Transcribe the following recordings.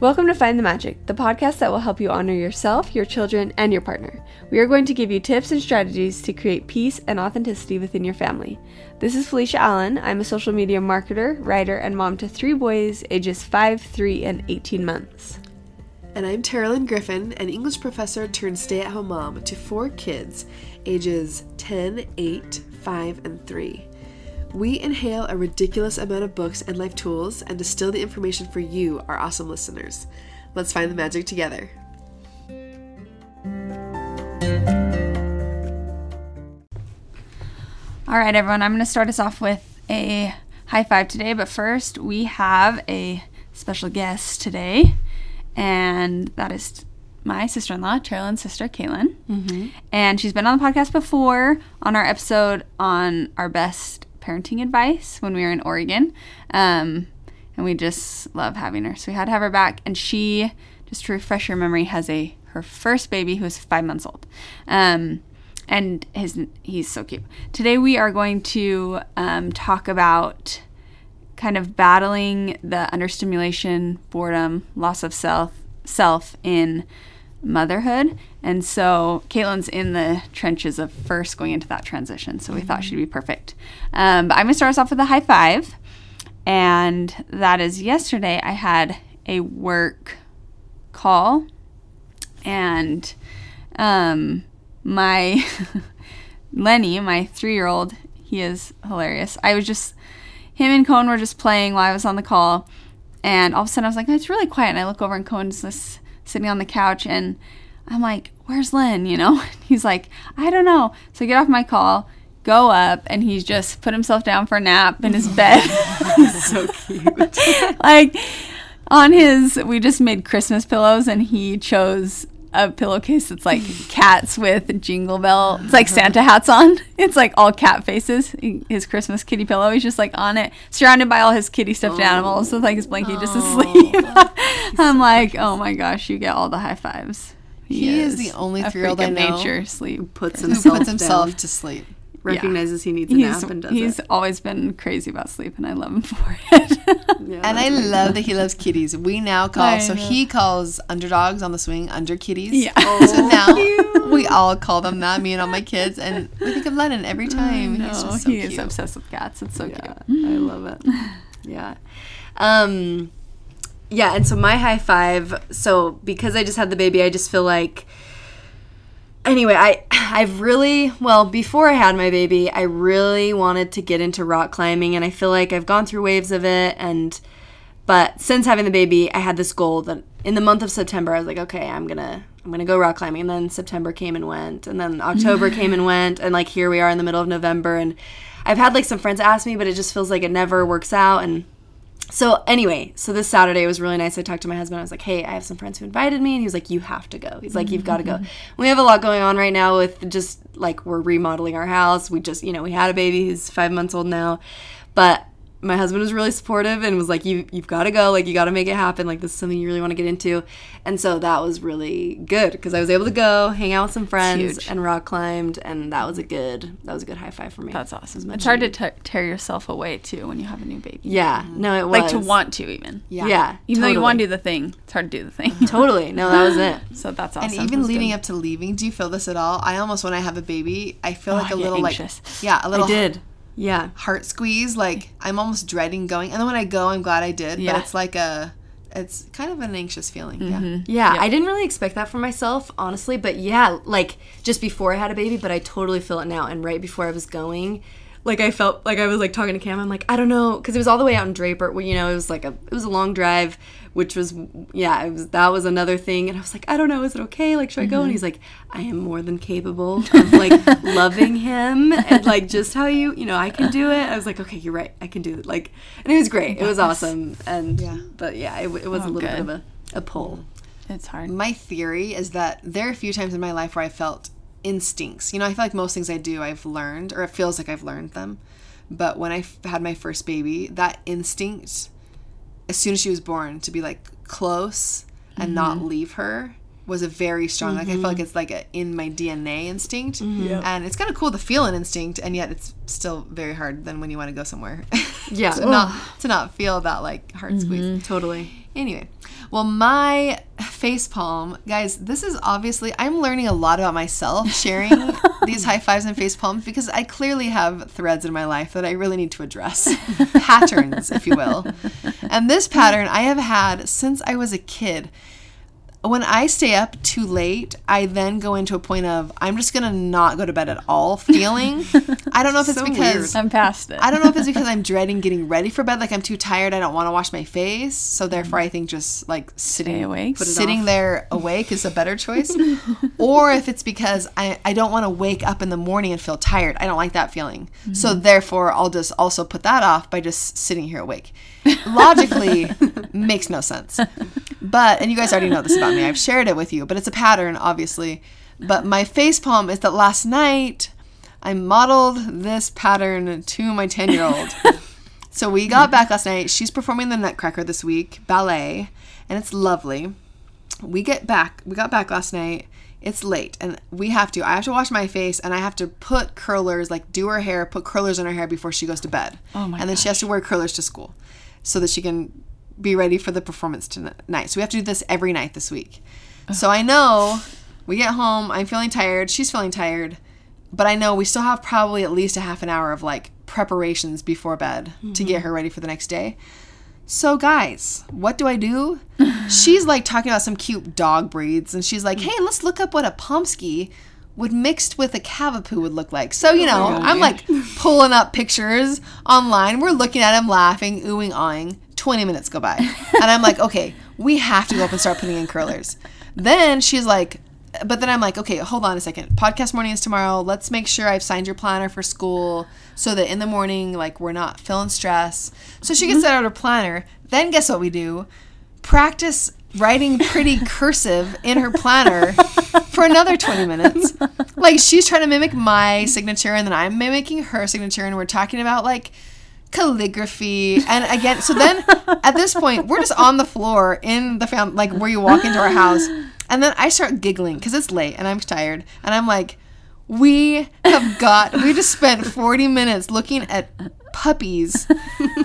Welcome to Find the Magic, the podcast that will help you honor yourself, your children, and your partner. We are going to give you tips and strategies to create peace and authenticity within your family. This is Felicia Allen. I'm a social media marketer, writer, and mom to three boys ages 5, 3, and 18 months. And I'm Terralyn Griffin, an English professor turned stay at home mom to four kids ages 10, 8, 5, and 3. We inhale a ridiculous amount of books and life tools and distill the information for you, our awesome listeners. Let's find the magic together. All right, everyone, I'm going to start us off with a high five today, but first we have a special guest today, and that is my sister in law, Terralyn's sister, Caitlin. Mm-hmm. And she's been on the podcast before on our episode on our best parenting advice when we were in Oregon. Um, and we just love having her. So we had to have her back. And she, just to refresh your memory, has a her first baby who's five months old. Um, and his he's so cute. Today we are going to um, talk about kind of battling the understimulation, boredom, loss of self self in motherhood. And so Caitlin's in the trenches of first going into that transition. So we mm-hmm. thought she'd be perfect. Um, but I'm going to start us off with a high five. And that is yesterday I had a work call. And um, my Lenny, my three year old, he is hilarious. I was just, him and Cohen were just playing while I was on the call. And all of a sudden I was like, it's really quiet. And I look over and Cohen's just sitting on the couch and I'm like, where's Lynn? You know? He's like, I don't know. So I get off my call, go up, and he's just put himself down for a nap in his bed. so cute. like on his, we just made Christmas pillows, and he chose a pillowcase that's like cats with jingle bell. It's like uh-huh. Santa hats on. It's like all cat faces. His Christmas kitty pillow. He's just like on it, surrounded by all his kitty stuffed oh. animals with like his blankie just asleep. Oh. I'm so like, oh my gosh, you get all the high fives. He, he is, is, the only three year old I know nature sleep. Who puts himself, puts himself to sleep recognizes yeah. he needs a he's, nap and does it. he's it. always been crazy about sleep, and I love him for it. yeah, and I love that he loves kitties. We now call I so know. he calls underdogs on the swing under kitties. Yeah. Oh, so now cute. we all call them that. Me and all my kids, and we think of Lennon every time. No, he's just so he cute. is obsessed with cats. It's so yeah, cute. I love it. Yeah. Um. Yeah, and so my high five. So because I just had the baby, I just feel like anyway, I I've really well before I had my baby, I really wanted to get into rock climbing, and I feel like I've gone through waves of it. And but since having the baby, I had this goal that in the month of September, I was like, okay, I'm gonna I'm gonna go rock climbing. And then September came and went, and then October came and went, and like here we are in the middle of November, and I've had like some friends ask me, but it just feels like it never works out, and so anyway, so this Saturday was really nice. I talked to my husband. I was like, "Hey, I have some friends who invited me," and he was like, "You have to go." He's like, "You've got to go." Mm-hmm. We have a lot going on right now with just like we're remodeling our house. We just, you know, we had a baby who's five months old now, but my husband was really supportive and was like, "You you've got to go. Like you got to make it happen. Like this is something you really want to get into." And so that was really good because I was able to go hang out with some friends and rock climbed, and that was a good that was a good high five for me. That's awesome. It's hard to t- tear yourself away too when you have a new baby. Yeah, no, it was like to want to even. Yeah, yeah even totally. though you want to do the thing, it's hard to do the thing. totally. No, that was it. so that's awesome. And even leading good. up to leaving, do you feel this at all? I almost when I have a baby, I feel oh, like a little anxious. like yeah, a little. I did yeah heart squeeze like i'm almost dreading going and then when i go i'm glad i did yeah. but it's like a it's kind of an anxious feeling mm-hmm. yeah. yeah. yeah i didn't really expect that for myself honestly but yeah like just before i had a baby but i totally feel it now and right before i was going like I felt like I was like talking to Cam. I'm like, I don't know, because it was all the way out in Draper. Well, you know, it was like a it was a long drive, which was yeah, it was that was another thing. And I was like, I don't know, is it okay? Like, should I go? Mm-hmm. And he's like, I am more than capable of like loving him and like just how you you know I can do it. I was like, okay, you're right, I can do it. Like, and it was great. It was awesome. And yeah, but yeah, it, it was oh, a little good. bit of a a pull. It's hard. My theory is that there are a few times in my life where I felt instincts. You know, I feel like most things I do I've learned, or it feels like I've learned them. But when I f- had my first baby, that instinct, as soon as she was born, to be like close and mm-hmm. not leave her was a very strong. Mm-hmm. Like I feel like mm-hmm. it's like a, in my DNA instinct, mm-hmm. and it's kind of cool to feel an instinct, and yet it's still very hard. Then when you want to go somewhere, yeah, to not to not feel that like heart squeeze. Mm-hmm. Totally. Anyway, Well, my face palm, guys, this is obviously, I'm learning a lot about myself sharing these high fives and face palms because I clearly have threads in my life that I really need to address. Patterns, if you will. And this pattern I have had since I was a kid when I stay up too late, I then go into a point of I'm just gonna not go to bed at all feeling. I don't know if it's So because I'm past it. I don't know if it's because I'm dreading getting ready for bed. Like I'm too tired. I don't want to wash my face. So mm-hmm. therefore, I think just like sitting awake. Put sitting off. there awake is a better choice. or if it's because I, I don't want to wake up in the morning and feel tired. I don't like that feeling. So mm-hmm. therefore, I'll just also put that off by just sitting here awake. Logically, makes no sense. But and you guys already know this about me. I've shared it with you. But it's a pattern, obviously. But my face palm is that last night I modeled this pattern to my 10 year old. so we got back last night. She's performing the Nutcracker this week, ballet, and it's lovely. We get back, we got back last night. It's late, and we have to. I have to wash my face, and I have to put curlers, like do her hair, put curlers in her hair before she goes to bed. Oh my And then she has to wear curlers to school so that she can be ready for the performance tonight. So we have to do this every night this week. So I know we get home, I'm feeling tired, she's feeling tired, but I know we still have probably at least a half an hour of like preparations before bed to get mm-hmm. her ready for the next day. So guys, what do I do? she's like talking about some cute dog breeds and she's like, mm. "Hey, let's look up what a Pomsky would mixed with a Cavapoo would look like." So, you oh know, I'm like pulling up pictures online. We're looking at him laughing, oohing, awing. 20 minutes go by. And I'm like, "Okay, we have to go up and start putting in curlers." Then she's like, but then I'm like, okay, hold on a second. Podcast morning is tomorrow. Let's make sure I've signed your planner for school so that in the morning, like, we're not feeling stress. So she gets mm-hmm. that out her planner. Then guess what we do? Practice writing pretty cursive in her planner for another 20 minutes. Like, she's trying to mimic my signature, and then I'm mimicking her signature, and we're talking about, like, calligraphy. And again so then at this point we're just on the floor in the fam like where you walk into our house. And then i start giggling because it's late and i'm tired. And i'm like we have got we just spent 40 minutes looking at puppies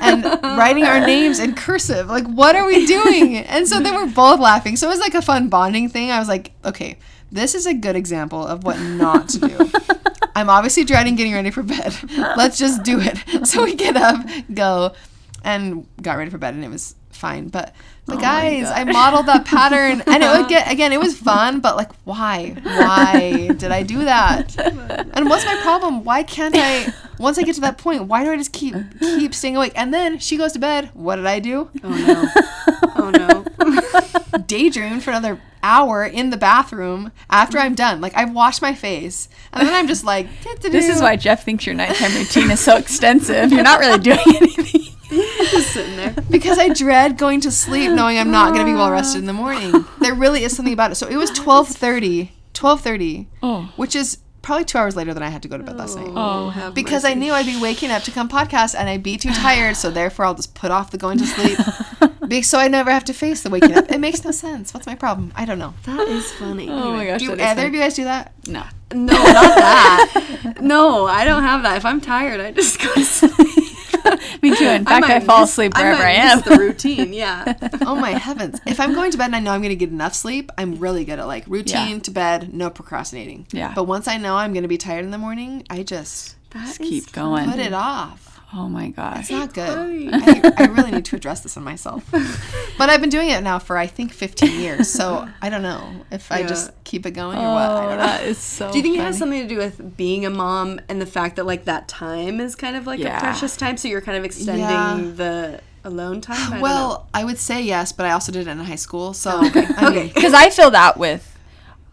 and writing our names in cursive like what are we doing and so they we're both laughing so it was like a fun bonding thing i was like okay this is a good example of what not to do I'm obviously dreading getting ready for bed. Let's just do it. So we get up, go, and got ready for bed, and it was fine. But but oh guys, I modeled that pattern, and it would get again. It was fun, but like, why? Why did I do that? And what's my problem? Why can't I? Once I get to that point, why do I just keep keep staying awake? And then she goes to bed. What did I do? Oh no. Oh no. daydream for another hour in the bathroom after I'm done. Like I've washed my face, and then I'm just like, This is why Jeff thinks your nighttime routine is so extensive. You're not really doing anything. Just sitting there. because I dread going to sleep knowing I'm not going to be well rested in the morning. There really is something about it. So it was 12:30, 12:30, Oh. which is probably 2 hours later than I had to go to bed last night. Oh, oh have Because I knew I'd be waking up to come podcast and I'd be too tired, so therefore I'll just put off the going to sleep. So I never have to face the waking up. It makes no sense. What's my problem? I don't know. that is funny. Oh my gosh. Do that is either funny. of you guys do that? No. No, not that. No, I don't have that. If I'm tired, I just go to sleep. Me too. In fact, I, might fall miss- asleep wherever I, might am. the routine, yeah. Oh my heavens. If I'm going to bed and I know I'm going to get enough sleep, I'm really good at like routine Yeah. to bed, no procrastinating. Yeah. But once I know I'm going to be tired in the morning, I just Just keep going. put it off. Oh my gosh. It's not good. I, I really need to address this in myself. But I've been doing it now for I think 15 years. So I don't know if I just keep it going or what. I Oh, don't know. that is so. Do you think it has something to do with being a mom and the fact that like that time is kind of like Yeah. a precious time, so you're kind of extending Yeah. the alone time? I. Well, I would say yes, but I also did it in high school. So oh, okay. I mean, okay. Because I feel that with.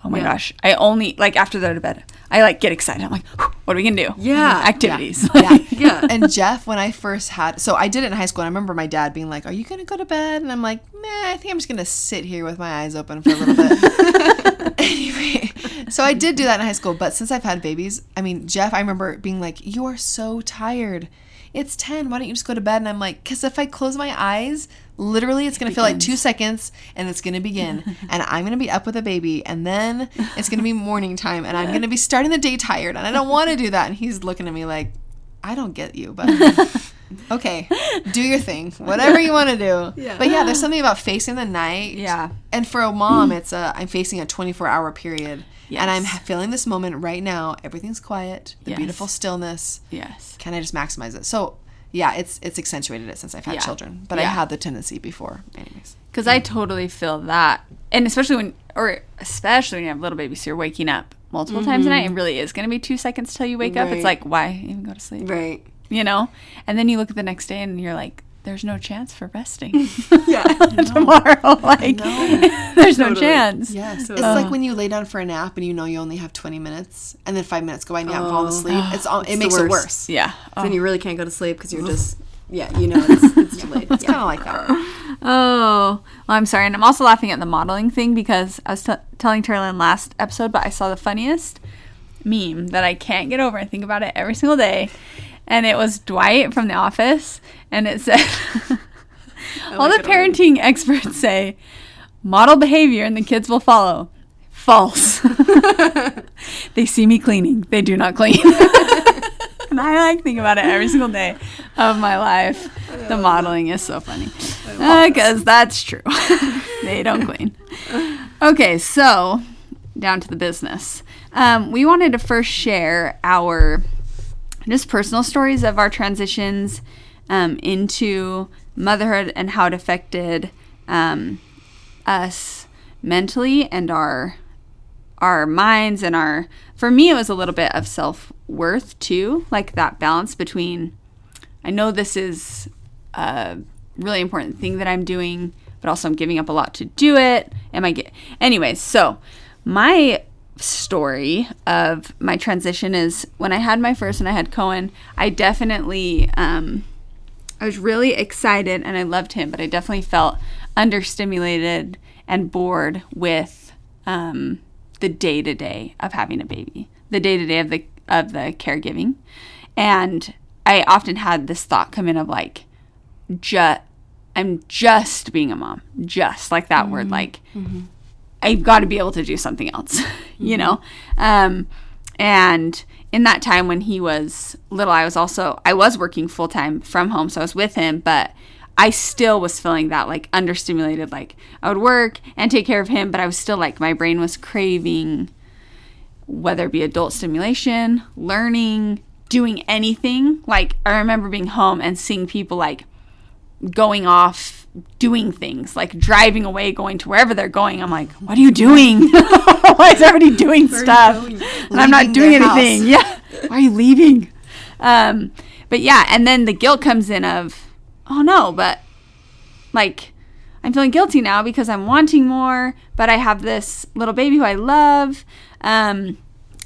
Oh my Yeah. gosh! I only like after they're to bed. I like get excited. I'm like, what are we gonna do? Yeah. activities. Yeah. Yeah. And Jeff, when I first had, so I did it in high school. And I remember my dad being like, "Are you gonna go to bed?" And I'm like, "Nah, I think I'm just gonna sit here with my eyes open for a little bit." anyway, so I did do that in high school. But since I've had babies, I mean, Jeff, I remember being like, "You are so tired. It's ten. Why don't you just go to bed?" And I'm like, "Cause if I close my eyes." Literally, it's gonna feel like two seconds, and it's gonna begin, and I'm gonna be up with a baby, and then it's gonna be morning time, and I'm gonna be starting the day tired, and I don't want to do that. And he's looking at me like, I don't get you, but okay, do your thing, whatever you want to do. Yeah. But yeah, there's something about facing the night. Yeah. And for a mom, it's a I'm facing a 24 hour period, and I'm feeling this moment right now. Everything's quiet, the Yes. beautiful stillness. Yes. Can I just maximize it? So yeah, it's it's accentuated it since I've had Yeah. children, but I had the tendency before, anyways. Because I totally feel that. And especially when, or especially when you have little babies, you're waking up multiple times a night. It mm-hmm. really is going to be two seconds till you wake up. It's like, why even go to sleep? Right. You know? And then you look at the next day and you're like, there's no chance for resting Yeah. tomorrow. Like, there's no chance. Yes, So- it's like um, when you lay down for a nap and you know you only have 20 minutes, and then five minutes go by and you haven't fallen Oh. asleep. It's all, it makes it worse. Yeah. Oh. Then you really can't go to sleep because you're just, yeah, you know, it's, it's too late. It's kind of like that. Oh, well, I'm sorry. And I'm also laughing at the modeling thing because I was t- telling Terralyn last episode, but I saw the funniest meme that I can't get over. I think about it every single day. And it was Dwight from The Office. And it said, All like the already. parenting experts say model behavior and the kids will follow. False. they see me cleaning, they do not clean. and I like think about it every single day of my life. The modeling is so funny. Because that's true. they don't clean. Okay, so down to the business. Um, we wanted to first share our just personal stories of our transitions um, into motherhood and how it affected um, us mentally and our our minds and our for me it was a little bit of self-worth too like that balance between i know this is a really important thing that i'm doing but also i'm giving up a lot to do it. Am i get anyways so my story of my transition is when i had my first and i had cohen i definitely um, I was really excited and I loved him, but I definitely felt understimulated and bored with um, the day to day of having a baby, the day to day of the of the caregiving, and I often had this thought come in of like, just I'm just being a mom, just like that word, like I've got to be able to do something else, you know? Um, and in that time when he was little, I was also, I was working full time from home. So I was with him, but I still was feeling that like understimulated. Like I would work and take care of him, but I was still like, my brain was craving whether it be adult stimulation, learning, doing anything. Like I remember being home and seeing people like going off doing things like driving away going to wherever they're going. I'm like what are you doing? Why is everybody doing stuff? and i'm not doing their house. anything yeah. Why are you leaving? Um but yeah and then the guilt comes in of oh no but like i'm feeling guilty now because i'm wanting more but i have this little baby who i love. Um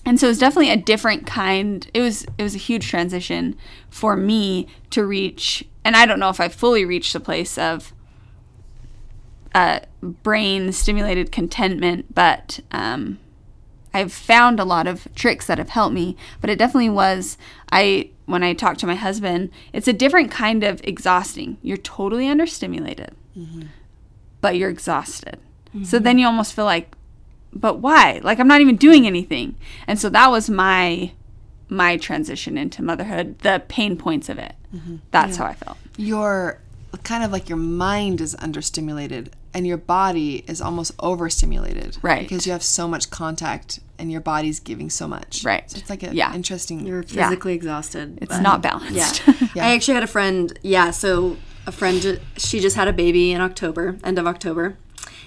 and so it was definitely a different kind it was it was a huge transition for me to reach and i don't know if I've fully reached the place of uh, brain stimulated contentment but um, i've found a lot of tricks that have helped me but it definitely was i when i talked to my husband it's a different kind of exhausting. You're totally understimulated but you're exhausted. So then you almost feel like but why? Like i'm not even doing anything. And so that was my my transition into motherhood the pain points of it Mm-hmm. that's how i felt Your kind of like your mind is understimulated and your body is almost overstimulated. Right. Because you have so much contact and your body's giving so much. Right. So it's like an Yeah. interesting. You're Yeah. physically exhausted. it's not um, balanced Yeah. Yeah. I actually had a friend, yeah, so a friend, she just had a baby in October, end of October.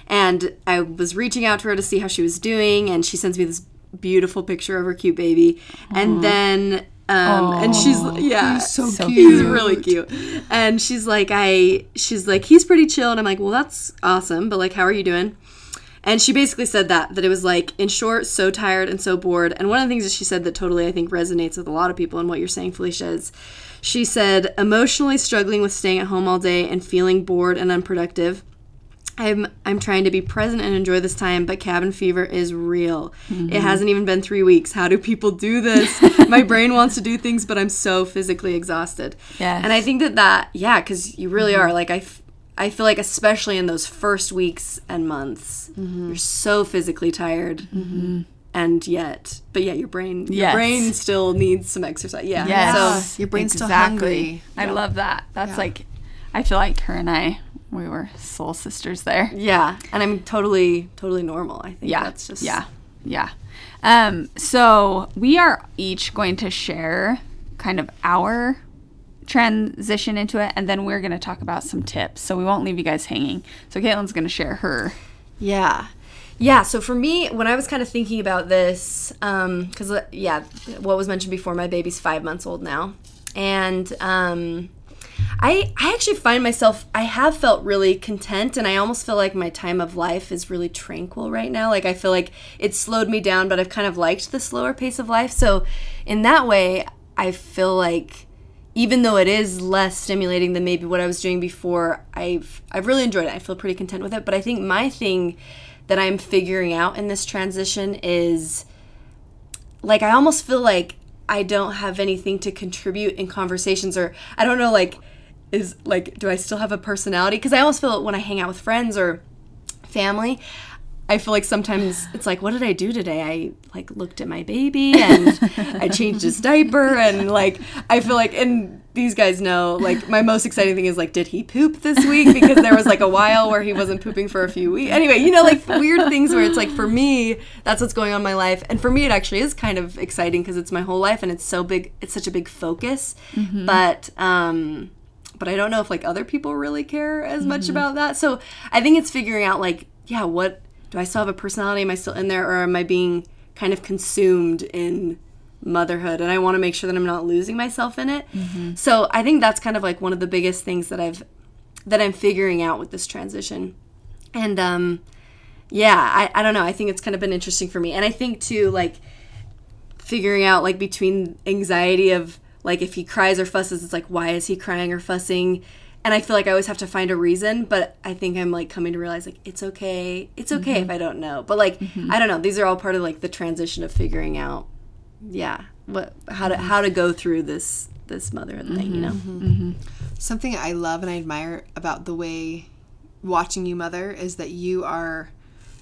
And I was reaching out to her to see how she was doing, and she sends me this beautiful picture of her cute baby. And then, um, and she's, yeah. He's so, So cute. He's really cute. And she's like, I, she's like, he's pretty chill. And I'm like, well, that's awesome. But like, how are you doing? And she basically said that, that it was like, in short, so tired and so bored. And one of the things that she said that totally, I think, resonates with a lot of people and what you're saying, Felicia, is she said, emotionally struggling with staying at home all day and feeling bored and unproductive. I'm I'm trying to be present and enjoy this time, but cabin fever is real. It mm-hmm. hasn't even been three weeks. How do people do this? My brain wants to do things, but I'm so physically exhausted. Yes. And I think that that yeah, because you really mm-hmm. are like I. F- I feel like especially in those first weeks and months, mm-hmm. you're so physically tired. and yet, but yeah, your brain, your Yes. brain still needs some exercise. Yeah. Yes. So your brain's still hungry. I Yeah. love that. That's Yeah. like, I feel like her and I, we were soul sisters there. yeah, and I'm totally, totally normal. I think Yeah. that's just yeah. Yeah. Um, so we are each going to share kind of our transition into it, and then we're going to talk about some tips. So we won't leave you guys hanging. So Caitlin's going to share her. Yeah. Yeah, so for me, when I was kind of thinking about this, because, yeah, what was mentioned before, my baby's five months old now. And um, I, I actually find myself, I have felt really content, and I almost feel like my time of life is really tranquil right now. Like, I feel like it slowed me down, but I've kind of liked the slower pace of life. So, in that way, I feel like even though it is less stimulating than maybe what I was doing before, I've I've really enjoyed it. I feel pretty content with it. But I think my thing that I'm figuring out in this transition is like I almost feel like I don't have anything to contribute in conversations or I don't know like is like do I still have a personality because I almost feel when I hang out with friends or family I feel like sometimes it's like, what did I do today? I like looked at my baby and I changed his diaper and like I feel like and these guys know like my most exciting thing is like, did he poop this week? Because there was like a while where he wasn't pooping for a few weeks. Anyway, you know, like weird things where it's like for me, that's what's going on in my life. And for me it actually is kind of exciting because it's my whole life and it's so big it's such a big focus. But um but I don't know if like other people really care as much about that. So I think it's figuring out like, yeah, what do I still have a personality? Am I still in there or am I being kind of consumed in motherhood? And I want to make sure that I'm not losing myself in it. So I think that's kind of like one of the biggest things that I've that I'm figuring out with this transition. And um yeah, I, I don't know. I think it's kind of been interesting for me. And I think too, like figuring out like between anxiety of like if he cries or fusses it's like why is he crying or fussing? And i feel like i always have to find a reason but i think i'm like coming to realize like it's okay. It's okay if mm-hmm. i don't know. But like mm-hmm. i don't know. These are all part of like the transition of figuring out yeah what how to mm-hmm. how to go through this this motherhood thing you know? Something I love and I admire about the way watching you mother is that you are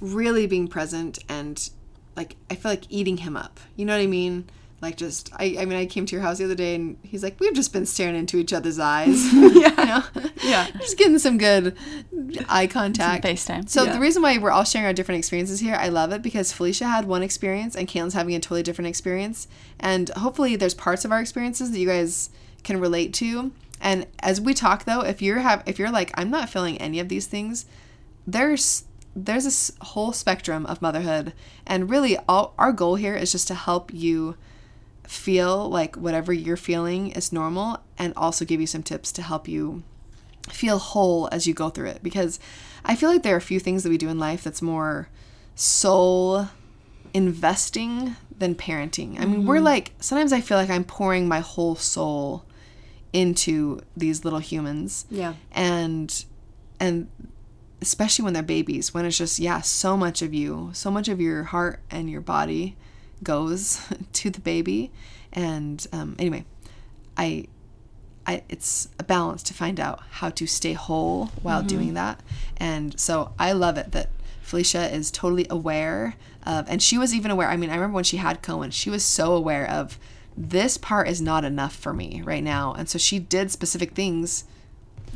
really being present and like I feel like eating him up. You know what I mean? Like just I I mean I came to your house the other day and he's like we've just been staring into each other's eyes. yeah. You know? Yeah. Just getting some good eye contact. FaceTime. So Yeah. the reason why we're all sharing our different experiences here, I love it because Felicia had one experience and Caitlin's having a totally different experience. And hopefully there's parts of our experiences that you guys can relate to. And as we talk though, if you're have if you're like, I'm not feeling any of these things, there's there's a whole spectrum of motherhood. And really all our goal here is just to help you feel like whatever you're feeling is normal and also give you some tips to help you feel whole as you go through it because I feel like there are a few things that we do in life that's more soul investing than parenting. I mean, we're mm-hmm. like sometimes I feel like I'm pouring my whole soul into these little humans. Yeah. And and especially when they're babies, when it's just yeah, so much of you, so much of your heart and your body goes to the baby. And um, anyway, I I, it's a balance to find out how to stay whole while doing that. And so I love it that Felicia is totally aware of, and she was even aware. I mean, I remember when she had Cohen, she was so aware of this part is not enough for me right now. And so she did specific things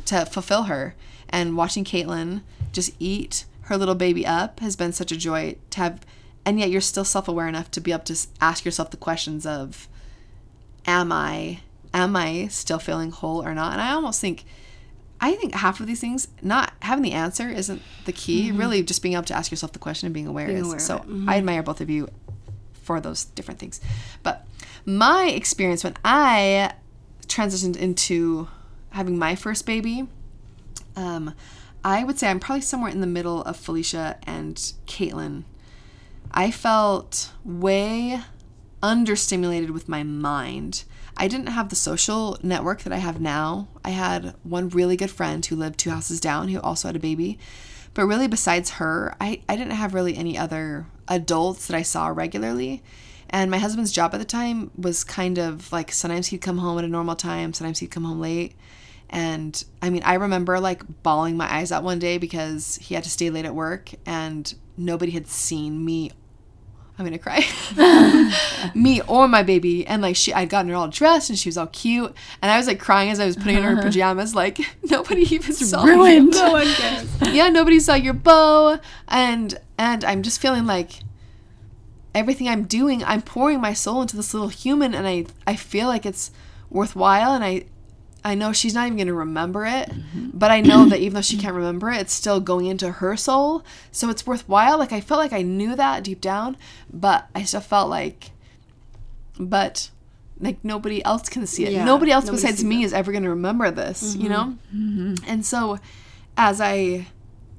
to fulfill her. And watching Caitlin just eat her little baby up has been such a joy to have. And yet you're still self aware enough to be able to ask yourself the questions of, am I am I still feeling whole or not? And I almost think I think half of these things, not having the answer isn't the key. Really, just being able to ask yourself the question and being aware Being is. aware of so it. I admire both of you for those different things. But my experience when I transitioned into having my first baby, um, I would say I'm probably somewhere in the middle of Felicia and Caitlin. I felt way understimulated with my mind. I didn't have the social network that I have now. I had one really good friend who lived two houses down who also had a baby. But really, besides her, I, I didn't have really any other adults that I saw regularly. And my husband's job at the time was kind of like sometimes he'd come home at a normal time, sometimes he'd come home late. And I mean, I remember like bawling my eyes out one day because he had to stay late at work and nobody had seen me I'm gonna cry. me or my baby, and like she, I'd gotten her all dressed, and she was all cute, and I was like crying as I was putting on her pajamas. Like nobody even saw ruined. You. No one cares. yeah, nobody saw your bow, and and I'm just feeling like everything I'm doing, I'm pouring my soul into this little human, and I I feel like it's worthwhile, and I I know she's not even going to remember it, mm-hmm. but I know that even though she can't remember it, it's still going into her soul. So it's worthwhile. Like I felt like I knew that deep down, but I still felt like, but like nobody else can see it. Yeah, nobody else nobody besides me it. is ever going to remember this, you know? Mm-hmm. Mm-hmm. And so as I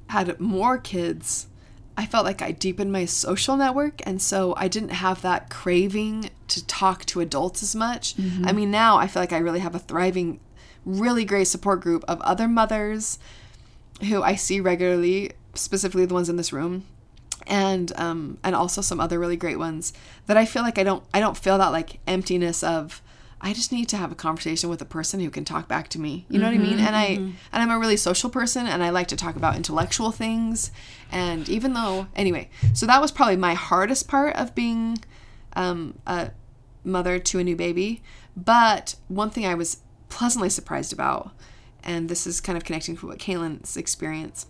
had more kids, I felt like I deepened my social network. And so I didn't have that craving to talk to adults as much. I mean, now I feel like I really have a thriving, really great support group of other mothers who I see regularly, specifically the ones in this room. And um, and also some other really great ones that I feel like I don't I don't feel that like emptiness of I just need to have a conversation with a person who can talk back to me. You know what I mean? And I and I'm a really social person and I like to talk about intellectual things. And even though anyway, so that was probably my hardest part of being um, a mother to a new baby. But one thing I was pleasantly surprised about, and this is kind of connecting to what Caitlin's experience.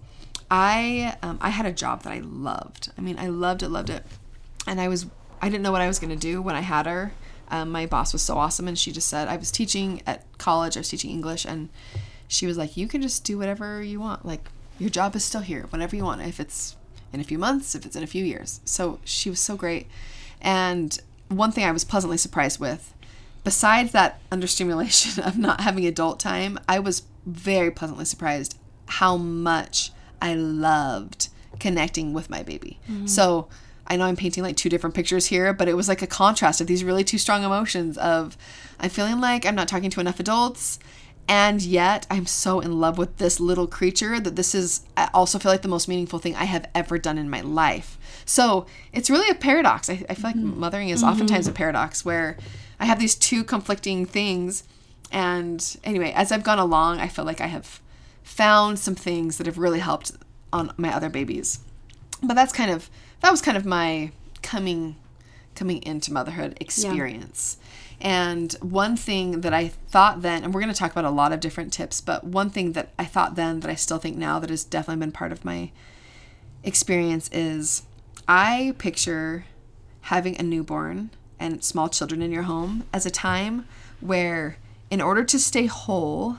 I um, I had a job that I loved. I mean, I loved it, loved it, and I was I didn't know what I was gonna do when I had her. Um, my boss was so awesome, and she just said I was teaching at college. I was teaching English, and she was like, "You can just do whatever you want. Like your job is still here, whatever you want. If it's in a few months, if it's in a few years." So she was so great, and one thing I was pleasantly surprised with, besides that understimulation of not having adult time, I was very pleasantly surprised how much I loved connecting with my baby. Mm-hmm. So I know I'm painting like two different pictures here, but it was like a contrast of these really two strong emotions of I'm feeling like I'm not talking to enough adults and yet I'm so in love with this little creature that this is I also feel like the most meaningful thing I have ever done in my life. So it's really a paradox. I, I feel like mm-hmm. mothering is mm-hmm. oftentimes a paradox where I have these two conflicting things. And anyway, as I've gone along, I feel like I have found some things that have really helped on my other babies. But that's kind of that was kind of my coming coming into motherhood experience. And one thing that I thought then, and we're going to talk about a lot of different tips, but one thing that I thought then that I still think now that has definitely been part of my experience is I picture having a newborn and small children in your home as a time where, in order to stay whole,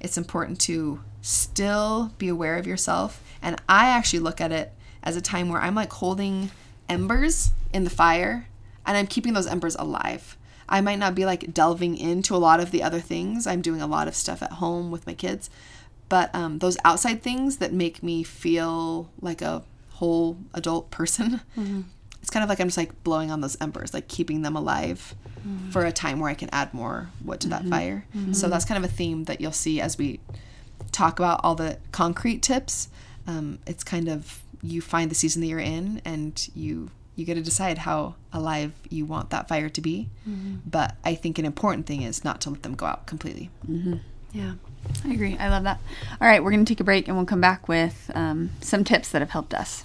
it's important to still be aware of yourself. And I actually look at it as a time where I'm like holding embers in the fire and I'm keeping those embers alive. I might not be like delving into a lot of the other things. I'm doing a lot of stuff at home with my kids. But um, those outside things that make me feel like a whole adult person, it's kind of like I'm just like blowing on those embers, like keeping them alive mm-hmm. for a time where I can add more wood to that mm-hmm. fire. So mm-hmm. that's kind of a theme that you'll see as we talk about all the concrete tips. Um, it's kind of you find the season that you're in and you you get to decide how alive you want that fire to be. But I think an important thing is not to let them go out completely. Yeah. I agree. I love that. All right, we're going to take a break and we'll come back with um, some tips that have helped us.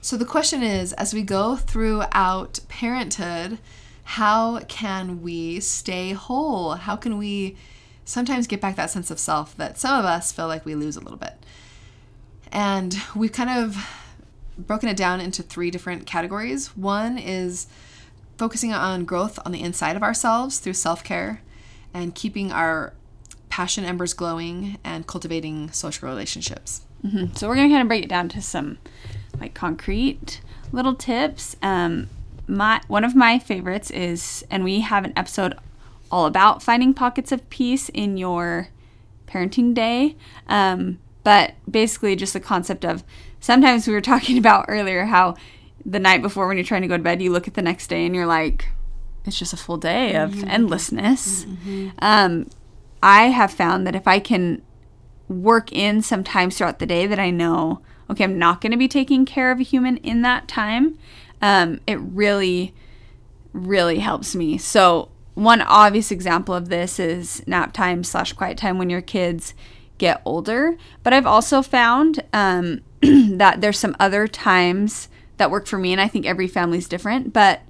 So the question is as we go throughout parenthood, how can we stay whole? How can we sometimes get back that sense of self that some of us feel like we lose a little bit? And we've kind of broken it down into three different categories. One is focusing on growth on the inside of ourselves through self care and keeping our passion embers glowing and cultivating social relationships. Mm-hmm. So we're gonna kind of break it down to some like concrete little tips. Um, my one of my favorites is, and we have an episode all about finding pockets of peace in your parenting day. Um, but basically, just the concept of sometimes we were talking about earlier how the night before when you're trying to go to bed, you look at the next day and you're like, it's just a full day of mm-hmm. endlessness. Mm-hmm. Um, I have found that if I can work in sometimes throughout the day that I know, okay, I'm not going to be taking care of a human in that time, um, it really, really helps me. So, one obvious example of this is nap time slash quiet time when your kids get older. But I've also found um, that there's some other times that work for me, and I think every family's different. But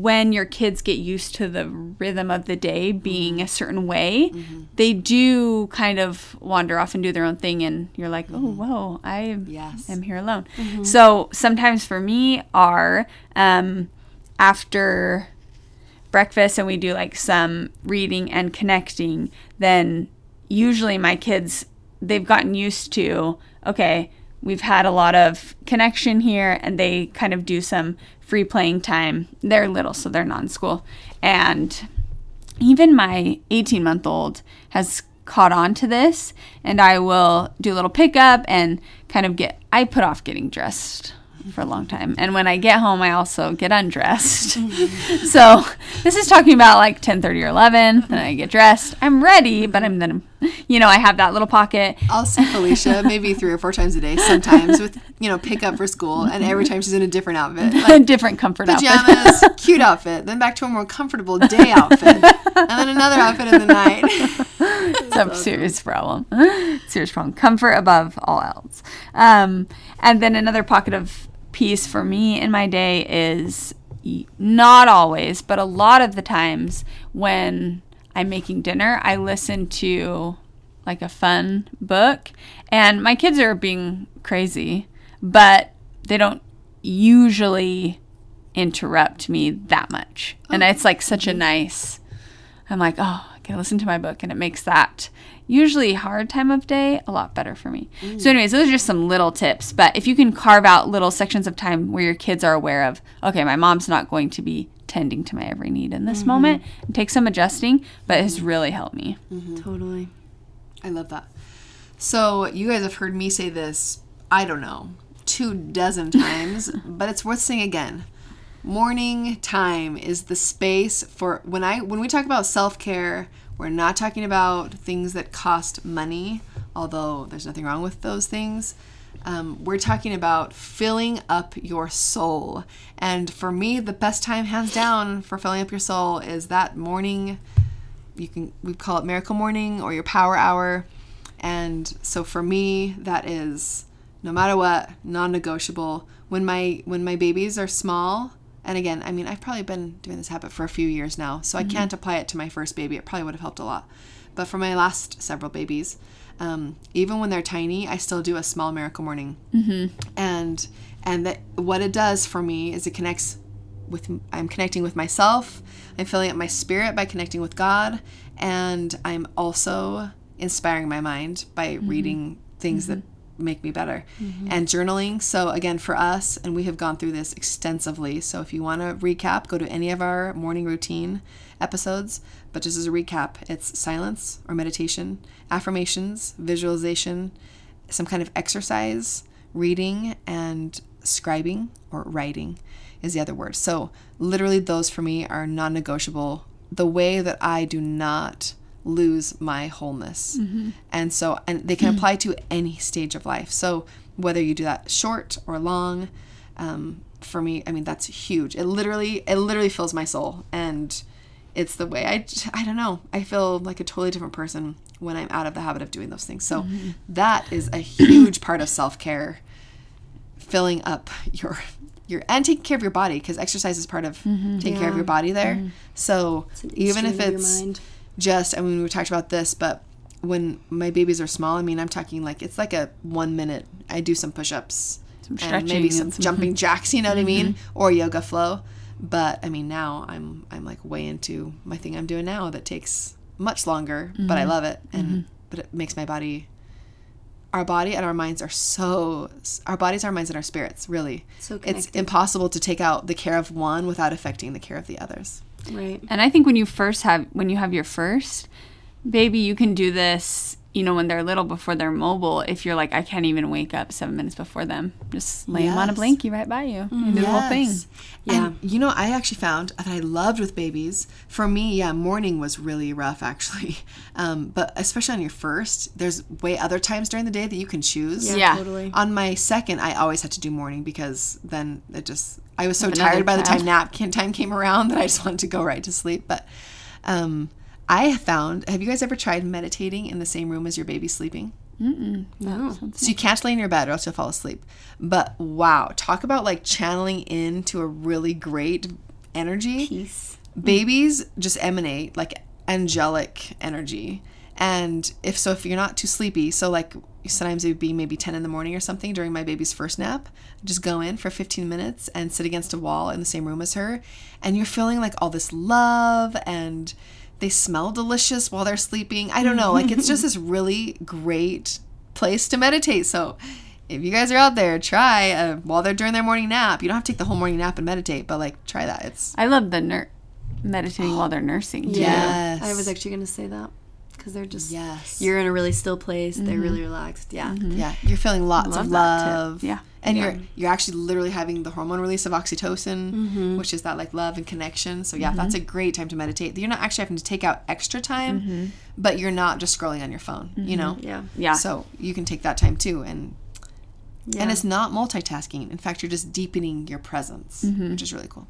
when your kids get used to the rhythm of the day being a certain way, mm-hmm. they do kind of wander off and do their own thing, and you're like, oh, mm-hmm. whoa, I yes. am here alone. Mm-hmm. So sometimes for me, are um, after breakfast and we do like some reading and connecting, then usually my kids, they've gotten used to, okay, we've had a lot of connection here and they kind of do some free playing time. They're little, so they're non school. And even my 18 month old has caught on to this, and I will do a little pickup and kind of get, I put off getting dressed for a long time. And when I get home, I also get undressed. so this is talking about like 10 30 or 11. Then I get dressed. I'm ready, but I'm then, you know, I have that little pocket. I'll see Felicia maybe three or four times a day, sometimes with, you know, pick up for school. And every time she's in a different outfit. Like a different comfort pajamas, outfit. Pajamas, cute outfit. Then back to a more comfortable day outfit. and then another outfit in the night. it's a serious problem. Serious problem. Comfort above all else. Um, and then another pocket of peace for me in my day is not always, but a lot of the times when I'm making dinner, I listen to like a fun book. And my kids are being crazy, but they don't usually interrupt me that much. And oh. it's like such a nice, I'm like, oh, I can listen to my book. And it makes that usually hard time of day a lot better for me. Mm. So, anyways, those are just some little tips. But if you can carve out little sections of time where your kids are aware of, okay, my mom's not going to be tending to my every need in this mm-hmm. moment, and take some adjusting, but it has really helped me. Mm-hmm. Totally. I love that. So, you guys have heard me say this, I don't know, two dozen times, but it's worth saying again. Morning time is the space for when I when we talk about self-care, we're not talking about things that cost money, although there's nothing wrong with those things. Um, we're talking about filling up your soul. And for me, the best time, hands down, for filling up your soul is that morning. You can we call it miracle morning or your power hour. And so for me, that is no matter what, non-negotiable. When my when my babies are small, and again, I mean, I've probably been doing this habit for a few years now, so mm-hmm. I can't apply it to my first baby. It probably would have helped a lot. But for my last several babies, um, even when they're tiny, I still do a small miracle morning. Mm-hmm. And and that what it does for me is it connects with I'm connecting with myself. I'm filling up my spirit by connecting with God, and I'm also inspiring my mind by mm-hmm. reading things that make me better. Mm-hmm. And journaling. So, again, for us, and we have gone through this extensively. So, if you want to recap, go to any of our morning routine episodes. But just as a recap, it's silence or meditation, affirmations, visualization, some kind of exercise, reading, and scribing or writing is the other word. So, literally, those for me are non negotiable. The way that I do not lose my wholeness. Mm-hmm. And so, and they can apply to any stage of life. So, whether you do that short or long, um, for me, I mean, that's huge. It literally, it literally fills my soul. And it's the way I, I don't know, I feel like a totally different person when I'm out of the habit of doing those things. So, mm-hmm. that is a huge part of self care, filling up your your and taking care of your body because exercise is part of taking care of your body there. So even if it's. Just I mean we talked about this, but when my babies are small, I mean I'm talking like it's like a one minute. I do some push ups Some and maybe some and some- jumping jacks. You know what I mean, mm-hmm. or yoga flow. But I mean now I'm I'm like way into my thing I'm doing now that takes much longer, but I mm-hmm. love it and mm-hmm. but it makes my body. Our body and our minds are so. Our bodies, our minds, and our spirits. Really, So connected. it's impossible to take out the care of one without affecting the care of the others. Right. And I think when you first have when you have your first baby, you can do this, you know, when they're little before they're mobile. If you're like, I can't even wake up seven minutes before them, just lay them on a Yes. blankie right by you. You do the whole thing. Yeah. And you know, I actually found that I loved with babies. For me, yeah, morning was really rough actually. Um, but especially on your first, there's way other times during the day that you can choose. Yeah, Yeah. totally. On my second, I always had to do morning because then it just I was so tired by the time nap time came around that I just wanted to go right to sleep. But um, I have found. Have you guys ever tried meditating in the same room as your baby sleeping? No. So you can't lay in your bed or else you'll fall asleep. But wow, talk about like channeling into a really great energy. Peace. Babies just emanate like angelic energy. And if so, if you're not too sleepy, so like sometimes it would be maybe 10 in the morning or something during my baby's first nap, just go in for 15 minutes and sit against a wall in the same room as her. And you're feeling like all this love and they smell delicious while they're sleeping. I don't know. Like it's just this really great place to meditate. So if you guys are out there, try uh, while they're during their morning nap. You don't have to take the whole morning nap and meditate, but like try that. It's I love the ner- meditating while they're nursing. too. Yes. I was actually going to say that because they're just, yes. you're in a really still place. They're really mm-hmm. relaxed. Yeah. Mm-hmm. Mm-hmm. Yeah, you're feeling lots Love of love. Yeah. And you're you're actually literally having the hormone release of oxytocin, mm-hmm. which is that like love and connection. So yeah, that's a mm-hmm. great time to meditate. You're not actually having to take out extra time, mm-hmm. but you're not just scrolling on your phone, you know? Yeah. Yeah. So you can take that time too and Yeah. and it's not multitasking. In fact, you're just deepening your presence, which is really cool.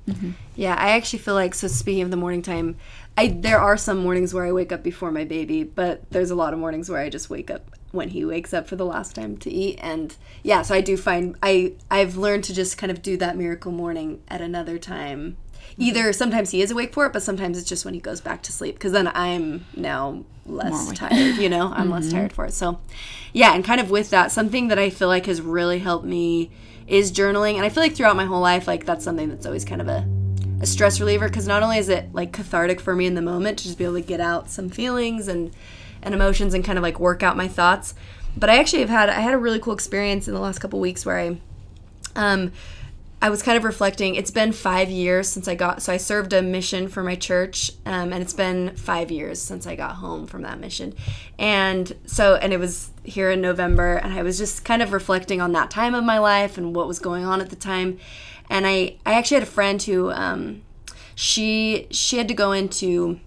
Yeah, I actually feel like so speaking of the morning time, I there are some mornings where I wake up before my baby, but there's a lot of mornings where I just wake up when he wakes up for the last time to eat and yeah, so I do find I I've learned to just kind of do that miracle morning at another time. Mm-hmm. Either sometimes he is awake for it, but sometimes it's just when he goes back to sleep because then I'm now less tired, you know, I'm less mm-hmm. tired for it. So, yeah, and kind of with that, something that I feel like has really helped me is journaling. And I feel like throughout my whole life, like that's something that's always kind of a, a stress reliever because not only is it like cathartic for me in the moment to just be able to get out some feelings and, and emotions and kind of like work out my thoughts, but I actually have had, I had a really cool experience in the last couple weeks where I, um, I was kind of reflecting. It's been five years since I got, so I served a mission for my church, um, and it's been five years since I got home from that mission. And so, and it was here in November, and I was just kind of reflecting on that time of my life and what was going on at the time. And I, I actually had a friend who, um, she, she had to go into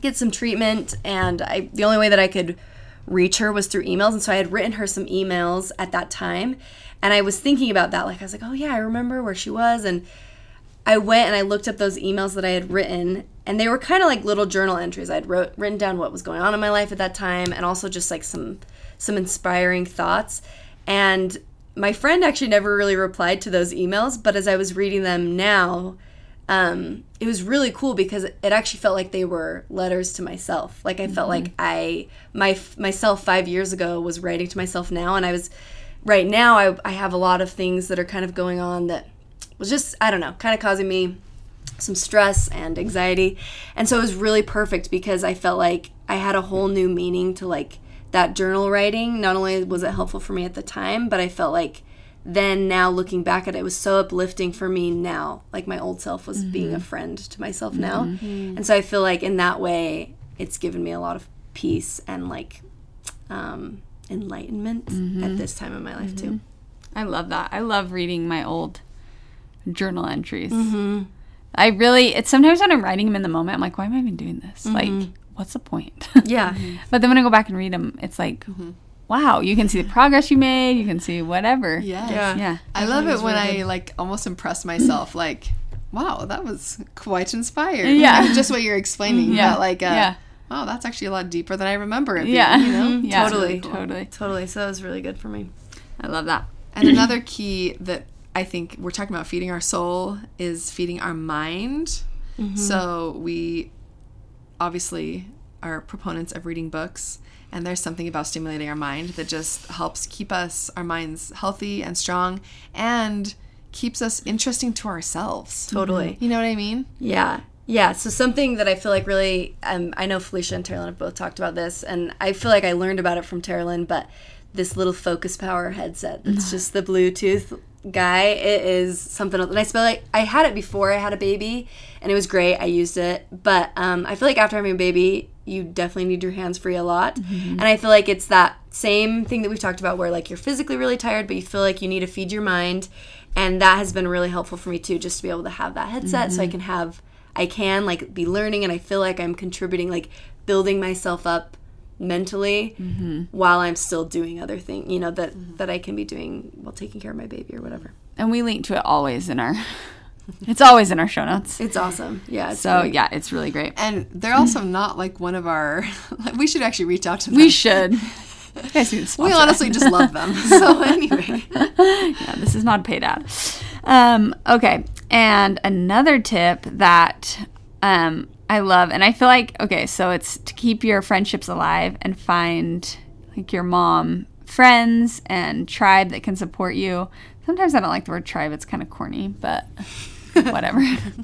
get some treatment, and I, the only way that I could reach her was through emails, and so I had written her some emails at that time and I was thinking about that. Like, I was like, oh, yeah, I remember where she was. And I went and I looked up those emails that I had written, and they were kind of like little journal entries. I'd wrote, written down what was going on in my life at that time, and also just like some some inspiring thoughts. And my friend actually never really replied to those emails, but as I was reading them now, um, it was really cool because it actually felt like they were letters to myself. Like I felt like I my myself five years ago was writing to myself now, and I was right now I, I have a lot of things that are kind of going on that was just i don't know kind of causing me some stress and anxiety. And so it was really perfect because i felt like i had a whole new meaning to like that journal writing. Not only was it helpful for me at the time but i felt like then now looking back at it, it was so uplifting for me now like my old self was being mm-hmm. a friend to myself mm-hmm. now mm-hmm. and so i feel like in that way it's given me a lot of peace and like um enlightenment at this time in my life too. I love that. I love reading my old journal entries. I really, it's sometimes when I'm writing them in the moment, I'm like, why am I even doing this? Like, what's the point? Yeah. but then when I go back and read them, it's like, wow, you can see the progress you made. You can see whatever. Yes. Yeah. Yeah. I love it when I like almost impress myself. Like, wow, that was quite inspired. Yeah. Like, just what you're explaining. Yeah. But like, uh, Yeah. wow, that's actually a lot deeper than I remember it being. Yeah. You know. Yeah. totally. Totally. Totally. So that was really good for me. I love that. And another key that I think we're talking about feeding our soul is feeding our mind. So we obviously are proponents of reading books and there's something about stimulating our mind that just helps keep us our minds healthy and strong and keeps us interesting to ourselves. Totally. You know what I mean? Yeah. Yeah. So something that I feel like really, um, I know Felicia and Terralyn have both talked about this, and I feel like I learned about it from Terralyn, but this little Focus Power headset that's just the Bluetooth guy, it is something else. And I feel like I had it before I had a baby, and it was great. I used it, but um, I feel like after having a baby, you definitely need your hands free a lot. Mm-hmm. And I feel like it's that same thing that we've talked about where like you're physically really tired, but you feel like you need to feed your mind. And that has been really helpful for me too, just to be able to have that headset so I mm-hmm. can have, I can like be learning and I feel like I'm contributing, like building myself up mentally mm-hmm. while I'm still doing other things, you know, that, that I can be doing while taking care of my baby or whatever. And we link to it always in our. It's always in our show notes. It's awesome. Yeah. It's So great. yeah, it's really great. And they're also not like one of our like, we should actually reach out to them. We should. Guys need to we honestly just love them. So anyway. yeah, this is not a paid ad. Um, okay, and another tip that um, I love, and I feel like okay, so it's to keep your friendships alive and find like your mom friends and tribe that can support you. Sometimes I don't like the word tribe; it's kind of corny, but whatever.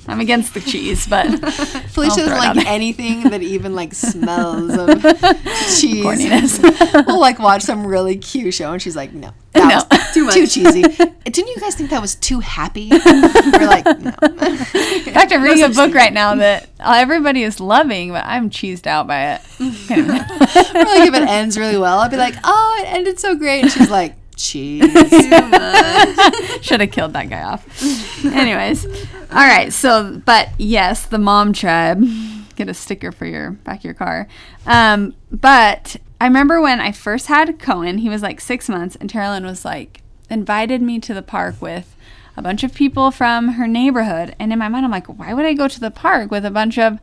I'm against the cheese, but Felicia doesn't like anything that even like smells of cheese. Corniness. we'll like watch some really cute show and she's like, no, that No. was too, too cheesy. Didn't you guys think that was too happy? We're like, no. In fact, I'm reading a book right now that everybody is loving, but I'm cheesed out by it. Can't like if it ends really well, I'll be like, oh, it ended so great. And she's like, cheese. Should have killed that guy off. Anyways, all right. So, but yes, the mom tribe. Get a sticker for your back of your car. Um, but I remember when I first had Cohen, he was like six months, and Terralyn was like invited me to the park with a bunch of people from her neighborhood. And in my mind, I'm like, why would I go to the park with a bunch of